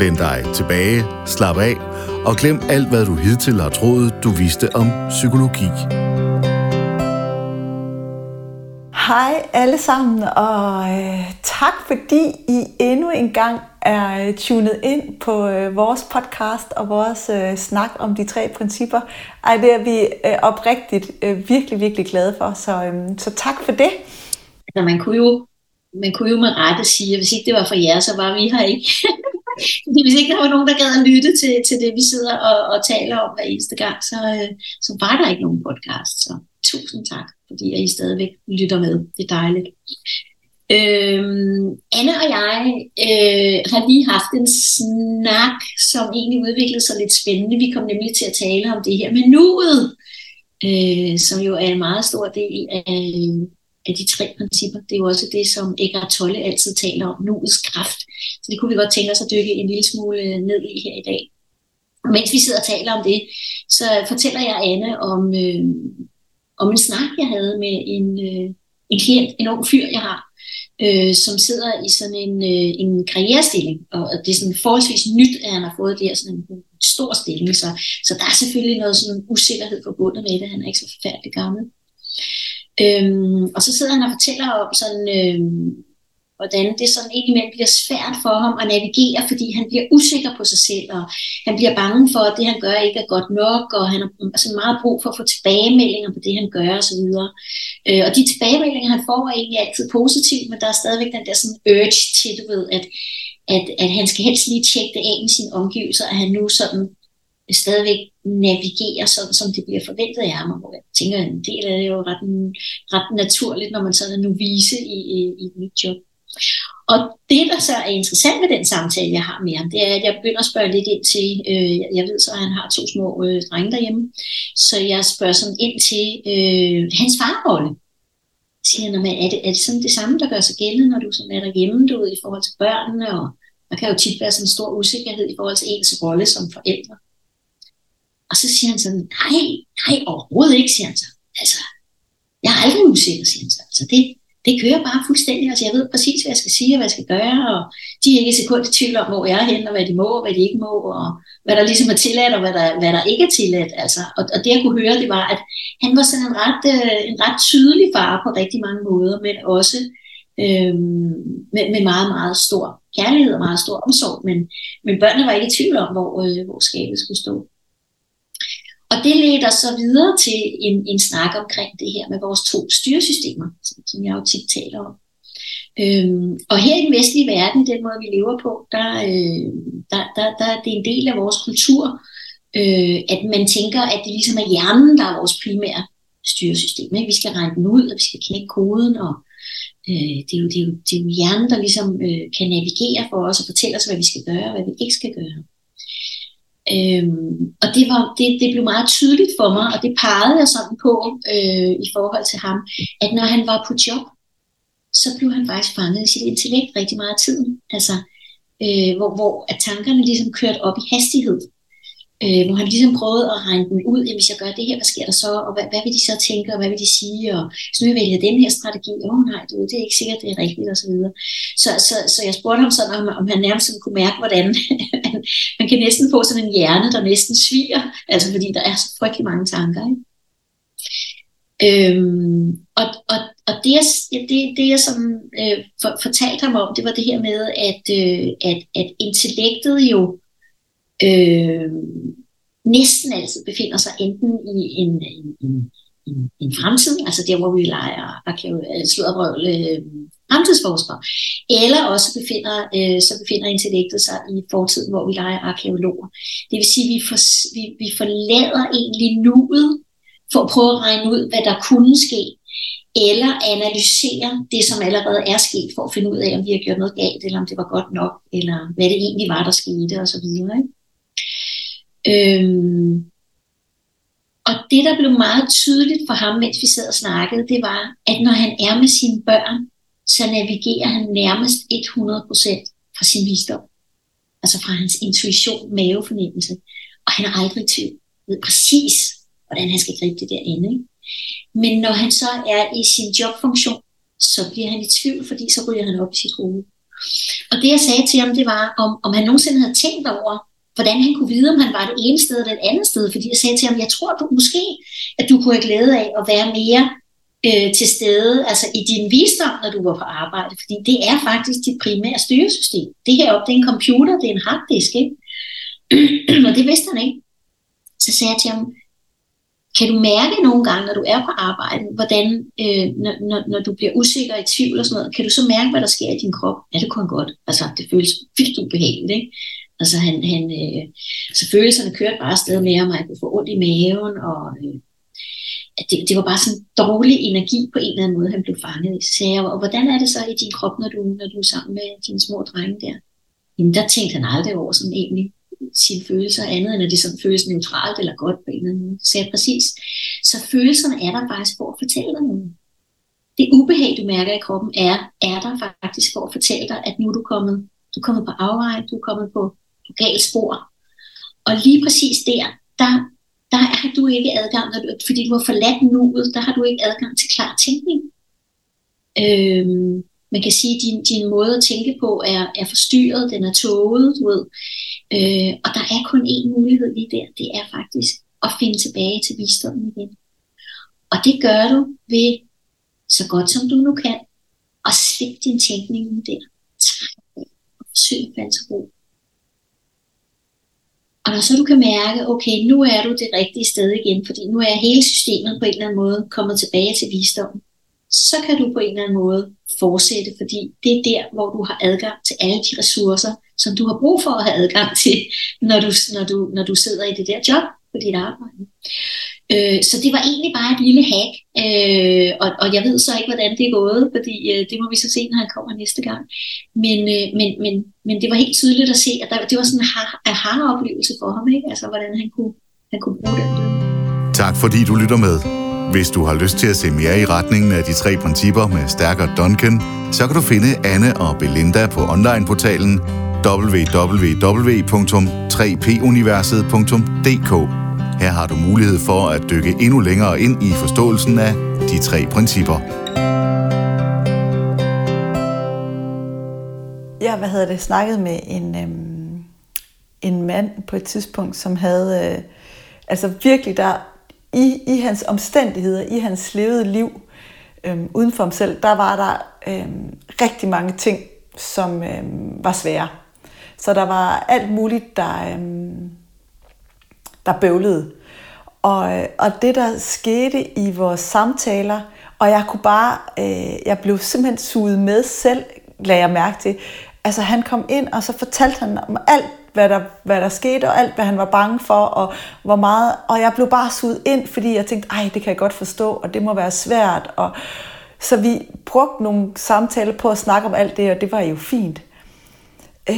Læn dig tilbage, slap af og glem alt, hvad du hidtil har troet, du vidste om psykologi. Hej alle sammen, og øh, tak fordi I endnu en gang er tunet ind på øh, vores podcast og vores øh, snak om de tre principper. Ej, det er vi øh, oprigtigt øh, virkelig, virkelig glade for, så, øh, så tak for det. Altså, man kunne jo man kunne jo med rette sige, at hvis ikke det var for jer, så var vi her ikke. Fordi hvis ikke der var nogen, der gad at lytte til, til det, vi sidder og, og taler om hver eneste gang, så, øh, så var der ikke nogen podcast. Så tusind tak, fordi I stadigvæk lytter med. Det er dejligt. Øhm, Anne og jeg øh, har lige haft en snak, som egentlig udviklede sig lidt spændende. Vi kom nemlig til at tale om det her med nuet, øh, som jo er en meget stor del af, af de tre principper. Det er jo også det, som Eckhart Tolle altid taler om, nuets kraft. Så det kunne vi godt tænke os at dykke en lille smule øh, ned i her i dag. Og mens vi sidder og taler om det, så fortæller jeg Anne om, øh, om en snak, jeg havde med en, øh, en klient, en ung fyr, jeg har, øh, som sidder i sådan en, øh, en karrierestilling. Og det er sådan forholdsvis nyt, at han har fået det her sådan en øh, stor stilling. Så, så der er selvfølgelig noget sådan usikkerhed forbundet med det. Han er ikke så forfærdelig gammel. Øhm, og så sidder han og fortæller om sådan, øhm, hvordan det sådan indimellem bliver svært for ham at navigere, fordi han bliver usikker på sig selv, og han bliver bange for, at det han gør ikke er godt nok, og han har altså meget brug for at få tilbagemeldinger på det, han gør osv. Øh, og de tilbagemeldinger, han får, er egentlig altid positive, men der er stadigvæk den der sådan urge til, du ved, at, at, at han skal helst lige tjekke det af med sine omgivelser, at han nu sådan stadigvæk navigere sådan, som det bliver forventet af ham. Og jeg tænker, en del af det er jo ret, ret naturligt, når man sådan er novise i, i, i et nyt job. Og det, der så er interessant med den samtale, jeg har med ham, det er, at jeg begynder at spørge lidt ind til, øh, jeg ved så, at han har to små øh, drenge derhjemme, så jeg spørger sådan ind til øh, hans farrolle. Siger han, er det, er det sådan det samme, der gør sig gældende, når du sådan er derhjemme, du ved, i forhold til børnene, og der kan jo tit være sådan en stor usikkerhed i forhold til ens rolle som forældre. Og så siger han sådan, nej, nej, overhovedet ikke, siger han så. Altså, jeg er aldrig usikker, siger han så. Altså, det, det kører bare fuldstændig. Altså, jeg ved præcis, hvad jeg skal sige og hvad jeg skal gøre, og de er ikke et sekund i tvivl om, hvor jeg er henne, og hvad de må, og hvad de ikke må, og hvad der ligesom er tilladt, og hvad der, hvad der ikke er tilladt. Altså, og, og det, jeg kunne høre, det var, at han var sådan en ret, øh, en ret tydelig far på rigtig mange måder, men også øh, med, med meget, meget stor kærlighed og meget stor omsorg. Men, men børnene var ikke i tvivl om, hvor, øh, hvor skabet skulle stå. Og det leder så videre til en, en snak omkring det her med vores to styresystemer, som, som jeg jo tit taler om. Øhm, og her i den vestlige verden, den måde vi lever på, der, øh, der, der, der det er en del af vores kultur, øh, at man tænker, at det ligesom er hjernen, der er vores primære styresystem. Ikke? Vi skal regne den ud, og vi skal knække koden, og øh, det, er jo, det, er jo, det er jo hjernen, der ligesom øh, kan navigere for os og fortælle os, hvad vi skal gøre og hvad vi ikke skal gøre. Øhm, og det, var, det, det blev meget tydeligt for mig, og det pegede jeg sådan på øh, i forhold til ham, at når han var på job, så blev han faktisk fanget i sit intellekt rigtig meget af tiden. Altså, øh, hvor, hvor at tankerne ligesom kørte op i hastighed øh, hvor han ligesom prøvede at regne den ud, jamen, hvis jeg gør det her, hvad sker der så, og hvad, hvad vil de så tænke, og hvad vil de sige, og hvis nu jeg vælger den her strategi, åh oh, nej, du, det er ikke sikkert, det er rigtigt, og så videre. Så, så, så jeg spurgte ham sådan, om, om han nærmest kunne mærke, hvordan man kan næsten få sådan en hjerne, der næsten sviger, altså fordi der er så frygtelig mange tanker, ikke? Øhm, og, og, og det, jeg, det, det jeg som, øh, for, fortalte ham om, det var det her med, at, øh, at, at intellektet jo øh, næsten altid befinder sig enten i en, en, en, en, en fremtid, altså der, hvor vi leger øh, sludderbrøvl øh, fremtidsforskere, eller også befinder, øh, så befinder intellektet sig i fortiden, hvor vi leger arkeologer. Det vil sige, at vi, for, vi, vi forlader egentlig nuet for at prøve at regne ud, hvad der kunne ske, eller analysere det, som allerede er sket, for at finde ud af, om vi har gjort noget galt, eller om det var godt nok, eller hvad det egentlig var, der skete, osv. Ikke? Øhm, Og det, der blev meget tydeligt for ham, mens vi sad og snakkede, det var, at når han er med sine børn, så navigerer han nærmest 100% fra sin visdom. Altså fra hans intuition, mavefornemmelse. Og han er aldrig i tvivl. ved præcis, hvordan han skal gribe det derinde. Ikke? Men når han så er i sin jobfunktion, så bliver han i tvivl, fordi så ryger han op i sit hoved. Og det jeg sagde til ham, det var, om, om han nogensinde havde tænkt over, hvordan han kunne vide, om han var det ene sted eller det andet sted. Fordi jeg sagde til ham, jeg tror du måske, at du kunne have glæde af at være mere øh, til stede altså i din visdom, når du var på arbejde. Fordi det er faktisk dit primære styresystem. Det her op, det er en computer, det er en harddisk. Ikke? og det vidste han ikke. Så sagde jeg til ham, kan du mærke nogle gange, når du er på arbejde, hvordan, øh, når, når, når du bliver usikker i tvivl og sådan noget, kan du så mærke, hvad der sker i din krop? Ja, det kunne godt. Altså, det føles vildt ubehageligt, ikke? Altså, han, han, øh, så følelserne kørte bare afsted med ham, og jeg kunne få ondt i maven, og øh, det, det var bare sådan dårlig energi på en eller anden måde, han blev fanget i. Så sagde jeg, og hvordan er det så i din krop, når du, når du er sammen med dine små drenge der? Jamen, der tænkte han aldrig over sådan egentlig sine følelser andet, end at det sådan føles neutralt eller godt på en eller anden måde. Så jeg præcis. Så følelserne er der faktisk for at fortælle dig noget. Det ubehag, du mærker i kroppen, er, er der faktisk for at fortælle dig, at nu er du kommet, du er kommet på afvej, du er kommet på, på galt spor. Og lige præcis der, der, der har du ikke adgang, når du, fordi du har forladt nuet, der har du ikke adgang til klar tænkning. Øhm, man kan sige, at din, din måde at tænke på er, er forstyrret, den er tåget, du ved. Øh, og der er kun én mulighed lige der, det er faktisk at finde tilbage til visdommen igen. Og det gør du ved, så godt som du nu kan, at slippe din tænkning der. Træk og forsøg at falde til ro. Og når så du kan mærke, okay, nu er du det rigtige sted igen, fordi nu er hele systemet på en eller anden måde kommet tilbage til visdommen, så kan du på en eller anden måde fortsætte, fordi det er der, hvor du har adgang til alle de ressourcer, som du har brug for at have adgang til, når du, når du, når du sidder i det der job på dit arbejde. Øh, så det var egentlig bare et lille hack, øh, og, og jeg ved så ikke, hvordan det er gået, fordi øh, det må vi så se, når han kommer næste gang. Men, øh, men, men, men det var helt tydeligt at se, at der, det var sådan en aha-oplevelse for ham, ikke? altså hvordan han kunne, han kunne bruge det. Tak fordi du lytter med. Hvis du har lyst til at se mere i retningen af de tre principper med stærkere Duncan, så kan du finde Anne og Belinda på onlineportalen www.3puniverset.dk. Her har du mulighed for at dykke endnu længere ind i forståelsen af de tre principper. Jeg hvad hedder det, snakket med en, øhm, en mand på et tidspunkt, som havde øh, altså virkelig der i, i hans omstændigheder, i hans levede liv, øhm, uden for ham selv, der var der øhm, rigtig mange ting, som øhm, var svære. Så der var alt muligt, der, øhm, der bøvlede. Og, øh, og det, der skete i vores samtaler, og jeg kunne bare, øh, jeg blev simpelthen suget med selv, lagde jeg mærke til. Altså han kom ind, og så fortalte han om alt, hvad der, hvad der skete, og alt, hvad han var bange for, og hvor meget, og jeg blev bare suget ind, fordi jeg tænkte, ej, det kan jeg godt forstå, og det må være svært, og så vi brugte nogle samtaler på at snakke om alt det, og det var jo fint. Øh,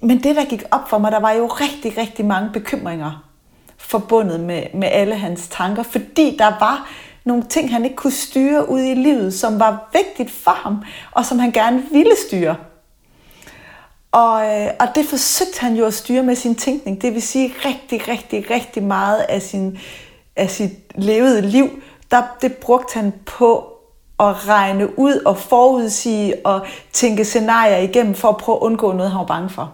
men det, der gik op for mig, der var jo rigtig, rigtig mange bekymringer forbundet med, med alle hans tanker, fordi der var nogle ting, han ikke kunne styre ud i livet, som var vigtigt for ham, og som han gerne ville styre. Og, øh, og det forsøgte han jo at styre med sin tænkning. Det vil sige rigtig, rigtig, rigtig meget af, sin, af sit levede liv, der, det brugte han på at regne ud og forudsige og tænke scenarier igennem for at prøve at undgå noget, han var bange for.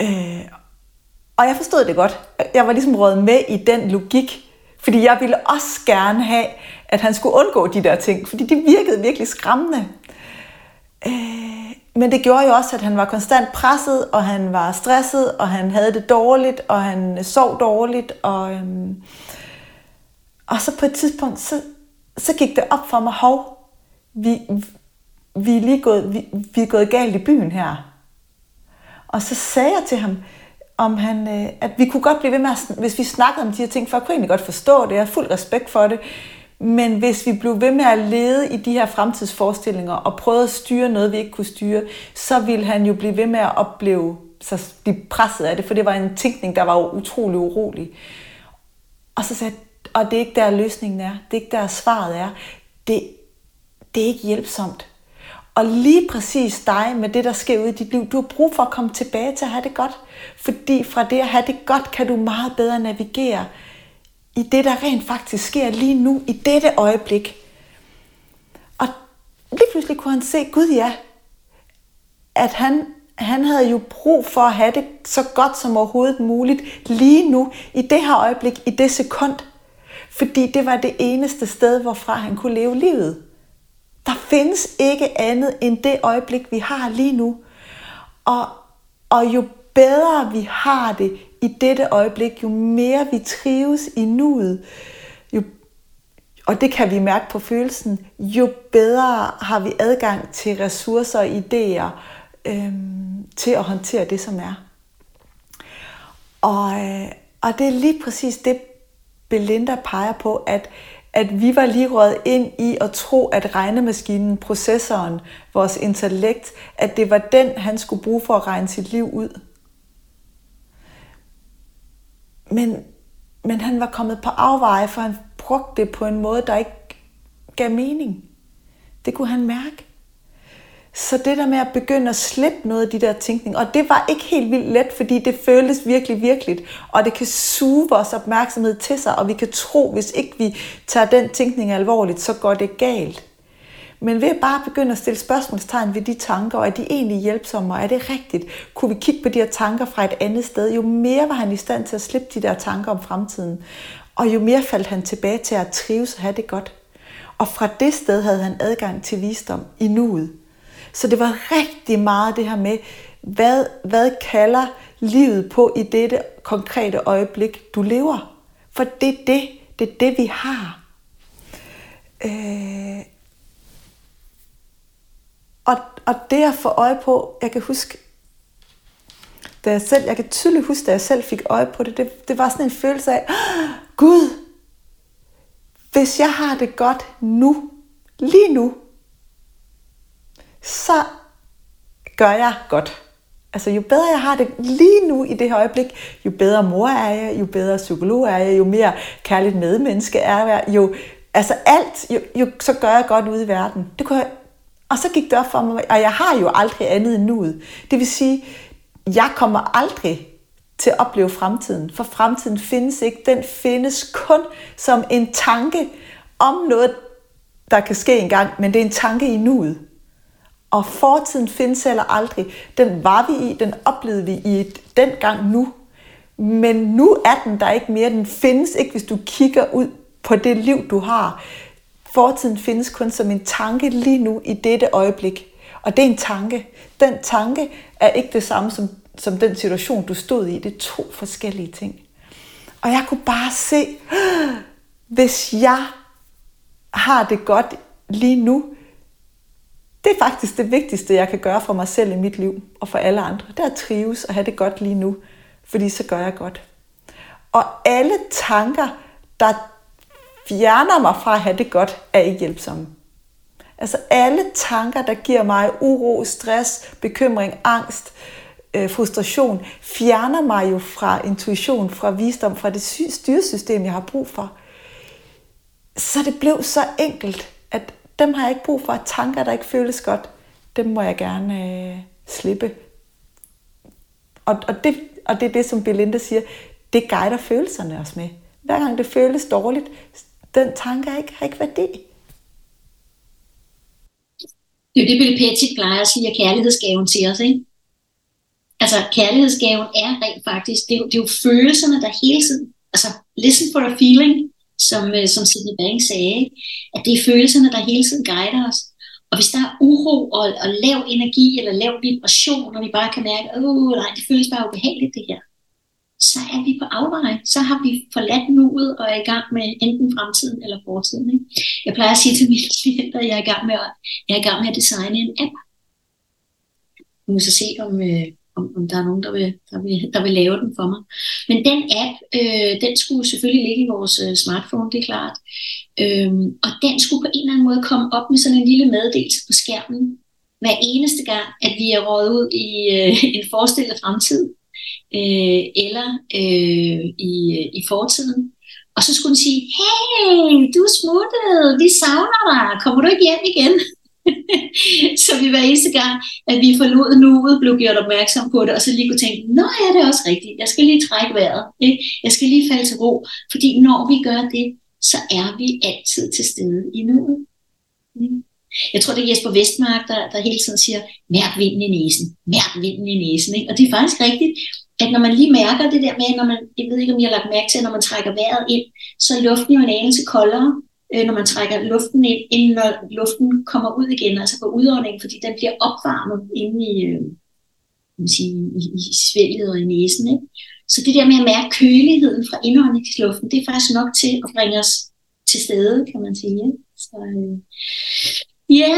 Øh, og jeg forstod det godt. Jeg var ligesom rådet med i den logik, fordi jeg ville også gerne have, at han skulle undgå de der ting, fordi de virkede virkelig skræmmende. Øh, men det gjorde jo også, at han var konstant presset, og han var stresset, og han havde det dårligt, og han sov dårligt. Og, øhm, og så på et tidspunkt, så, så gik det op for mig, hov, vi, vi, er lige gået, vi, vi er gået galt i byen her. Og så sagde jeg til ham, om han, øh, at vi kunne godt blive ved med, at, hvis vi snakkede om de her ting, for jeg kunne egentlig godt forstå det, jeg har fuld respekt for det, men hvis vi blev ved med at lede i de her fremtidsforestillinger og prøvede at styre noget, vi ikke kunne styre, så ville han jo blive ved med at opleve sig blive presset af det, for det var en tænkning, der var utrolig urolig. Og så sagde og det er ikke der løsningen er, det er ikke der svaret er. Det, det er ikke hjælpsomt. Og lige præcis dig med det, der sker ude i dit liv, du har brug for at komme tilbage til at have det godt. Fordi fra det at have det godt, kan du meget bedre navigere i det, der rent faktisk sker lige nu, i dette øjeblik. Og lige pludselig kunne han se, Gud ja, at han, han havde jo brug for at have det så godt som overhovedet muligt lige nu, i det her øjeblik, i det sekund. Fordi det var det eneste sted, hvorfra han kunne leve livet. Der findes ikke andet end det øjeblik, vi har lige nu. Og, og jo bedre vi har det i dette øjeblik, jo mere vi trives i nuet, jo, og det kan vi mærke på følelsen, jo bedre har vi adgang til ressourcer og idéer øhm, til at håndtere det, som er. Og, øh, og det er lige præcis det, Belinda peger på, at, at vi var lige røget ind i at tro, at regnemaskinen, processoren, vores intellekt, at det var den, han skulle bruge for at regne sit liv ud. Men, men han var kommet på afveje, for han brugte det på en måde, der ikke gav mening. Det kunne han mærke. Så det der med at begynde at slippe noget af de der tænkning, og det var ikke helt vildt let, fordi det føltes virkelig virkeligt, og det kan suge vores opmærksomhed til sig, og vi kan tro, hvis ikke vi tager den tænkning alvorligt, så går det galt. Men ved at bare begynde at stille spørgsmålstegn ved de tanker, og er de egentlig hjælpsomme, og er det rigtigt? Kunne vi kigge på de her tanker fra et andet sted? Jo mere var han i stand til at slippe de der tanker om fremtiden, og jo mere faldt han tilbage til at trives og have det godt. Og fra det sted havde han adgang til visdom i nuet. Så det var rigtig meget det her med, hvad, hvad kalder livet på i dette konkrete øjeblik, du lever? For det er det, det, er det vi har. Øh, og, og det at få øje på, jeg kan huske, da jeg selv, jeg kan tydeligt huske, da jeg selv fik øje på det, det, det var sådan en følelse af, Gud, hvis jeg har det godt nu, lige nu, så gør jeg godt. Altså jo bedre jeg har det lige nu i det her øjeblik, jo bedre mor er jeg, jo bedre psykolog er jeg, jo mere kærligt medmenneske er jeg, jo, altså alt, jo, jo så gør jeg godt ude i verden. Det kunne jeg, og så gik det op for mig, og jeg har jo aldrig andet end nuet. Det vil sige, jeg kommer aldrig til at opleve fremtiden, for fremtiden findes ikke. Den findes kun som en tanke om noget, der kan ske engang, men det er en tanke i nuet. Og fortiden findes heller aldrig. Den var vi i, den oplevede vi i den gang nu. Men nu er den der ikke mere. Den findes ikke, hvis du kigger ud på det liv, du har. Fortiden findes kun som en tanke lige nu i dette øjeblik. Og det er en tanke. Den tanke er ikke det samme som, som den situation, du stod i. Det er to forskellige ting. Og jeg kunne bare se, hvis jeg har det godt lige nu, det er faktisk det vigtigste, jeg kan gøre for mig selv i mit liv og for alle andre. Det er at trives og have det godt lige nu, fordi så gør jeg godt. Og alle tanker, der fjerner mig fra at have det godt, er ikke hjælpsomme. Altså alle tanker, der giver mig uro, stress, bekymring, angst, øh, frustration, fjerner mig jo fra intuition, fra visdom, fra det styresystem, jeg har brug for. Så det blev så enkelt, at dem har jeg ikke brug for. Tanker, der ikke føles godt, dem må jeg gerne øh, slippe. Og, og, det, og det er det, som Belinda siger, det guider følelserne også med. Hver gang det føles dårligt, den tanke har ikke, har ikke værdi. Det er det, Bill Pettit plejer at sige, at kærlighedsgaven til os, ikke? Altså, kærlighedsgaven er rent faktisk, det er, jo, det er jo følelserne, der hele tiden, altså, listen for a feeling, som, øh, som Sidney Banks sagde, at det er følelserne, der hele tiden guider os. Og hvis der er uro og, og lav energi eller lav vibration, og vi bare kan mærke, at nej, det føles bare ubehageligt det her, så er vi på afvej. Så har vi forladt nuet og er i gang med enten fremtiden eller fortiden. Ikke? Jeg plejer at sige til mine klienter, at jeg er i gang med at, jeg er i gang med at designe en app. Nu må så se, om, øh, om, om der er nogen, der vil, der, vil, der vil lave den for mig. Men den app, øh, den skulle selvfølgelig ligge i vores øh, smartphone, det er klart. Øhm, og den skulle på en eller anden måde komme op med sådan en lille meddelelse på skærmen, hver eneste gang, at vi er røget ud i øh, en forestillet fremtid, øh, eller øh, i, øh, i fortiden. Og så skulle hun sige, hey, du er smuttet, vi savner dig, kommer du ikke hjem igen? så vi hver eneste gang, at vi forlod nuet, blev gjort opmærksom på det, og så lige kunne tænke, nå ja, det er også rigtigt, jeg skal lige trække vejret, ikke? jeg skal lige falde til ro, fordi når vi gør det, så er vi altid til stede i nuet. Mm. Jeg tror, det er Jesper Vestmark, der, der hele tiden siger, mærk vinden i næsen, mærk vinden i næsen. Ikke? Og det er faktisk rigtigt, at når man lige mærker det der med, når man, jeg ved ikke, om jeg har lagt mærke til, at når man trækker vejret ind, så er luften jo en anelse koldere, øh, når man trækker luften ind, inden når luften kommer ud igen, altså på udåndingen, fordi den bliver opvarmet inde i, øh, sige, i, i svælget og i næsen. Ikke? Så det der med at mærke køligheden fra indåndingsluften, det er faktisk nok til at bringe os til stede, kan man sige. Ikke? Så, øh, ja,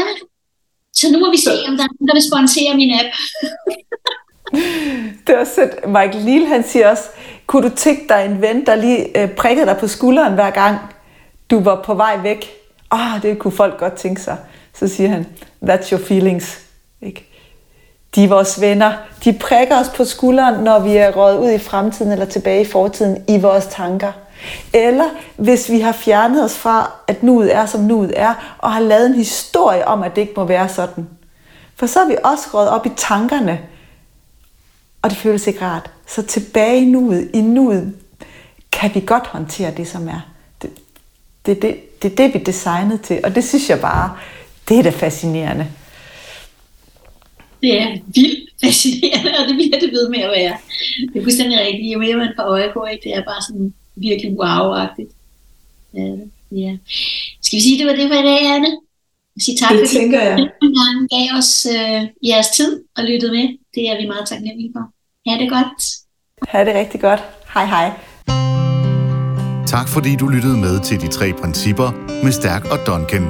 så nu må vi se, om der er nogen, der vil sponsere min app. det er også et, Michael Lille, han siger også, kunne du tænke dig en ven, der lige øh, prikkede dig på skulderen hver gang, du var på vej væk? Ah, oh, det kunne folk godt tænke sig. Så siger han, that's your feelings. Ikke? De er vores venner. De prikker os på skulderen, når vi er røget ud i fremtiden eller tilbage i fortiden i vores tanker. Eller hvis vi har fjernet os fra, at nuet er, som nuet er, og har lavet en historie om, at det ikke må være sådan. For så er vi også røget op i tankerne, og det føles ikke rart. Så tilbage i nuet, i nuet, kan vi godt håndtere det, som er. Det, det, det, det er det, vi er designet til, og det synes jeg bare, det er da fascinerende. Det er vildt fascinerende, og det bliver det ved med at være. Det er fuldstændig rigtigt. Jo mere man får øje på, ikke? det er bare sådan virkelig wow-agtigt. Ja, ja. Skal vi sige, det var det for i dag, Anne? Sige tak, det fordi tænker jeg. du gav os øh, jeres tid og lyttede med. Det er vi meget taknemmelige for. Ha' det godt. Ha' det rigtig godt. Hej hej. Tak fordi du lyttede med til de tre principper med Stærk og Duncan.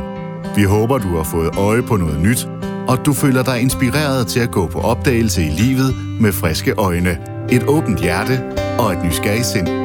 Vi håber, du har fået øje på noget nyt, og du føler dig inspireret til at gå på opdagelse i livet med friske øjne, et åbent hjerte og et nysgerrigt sind.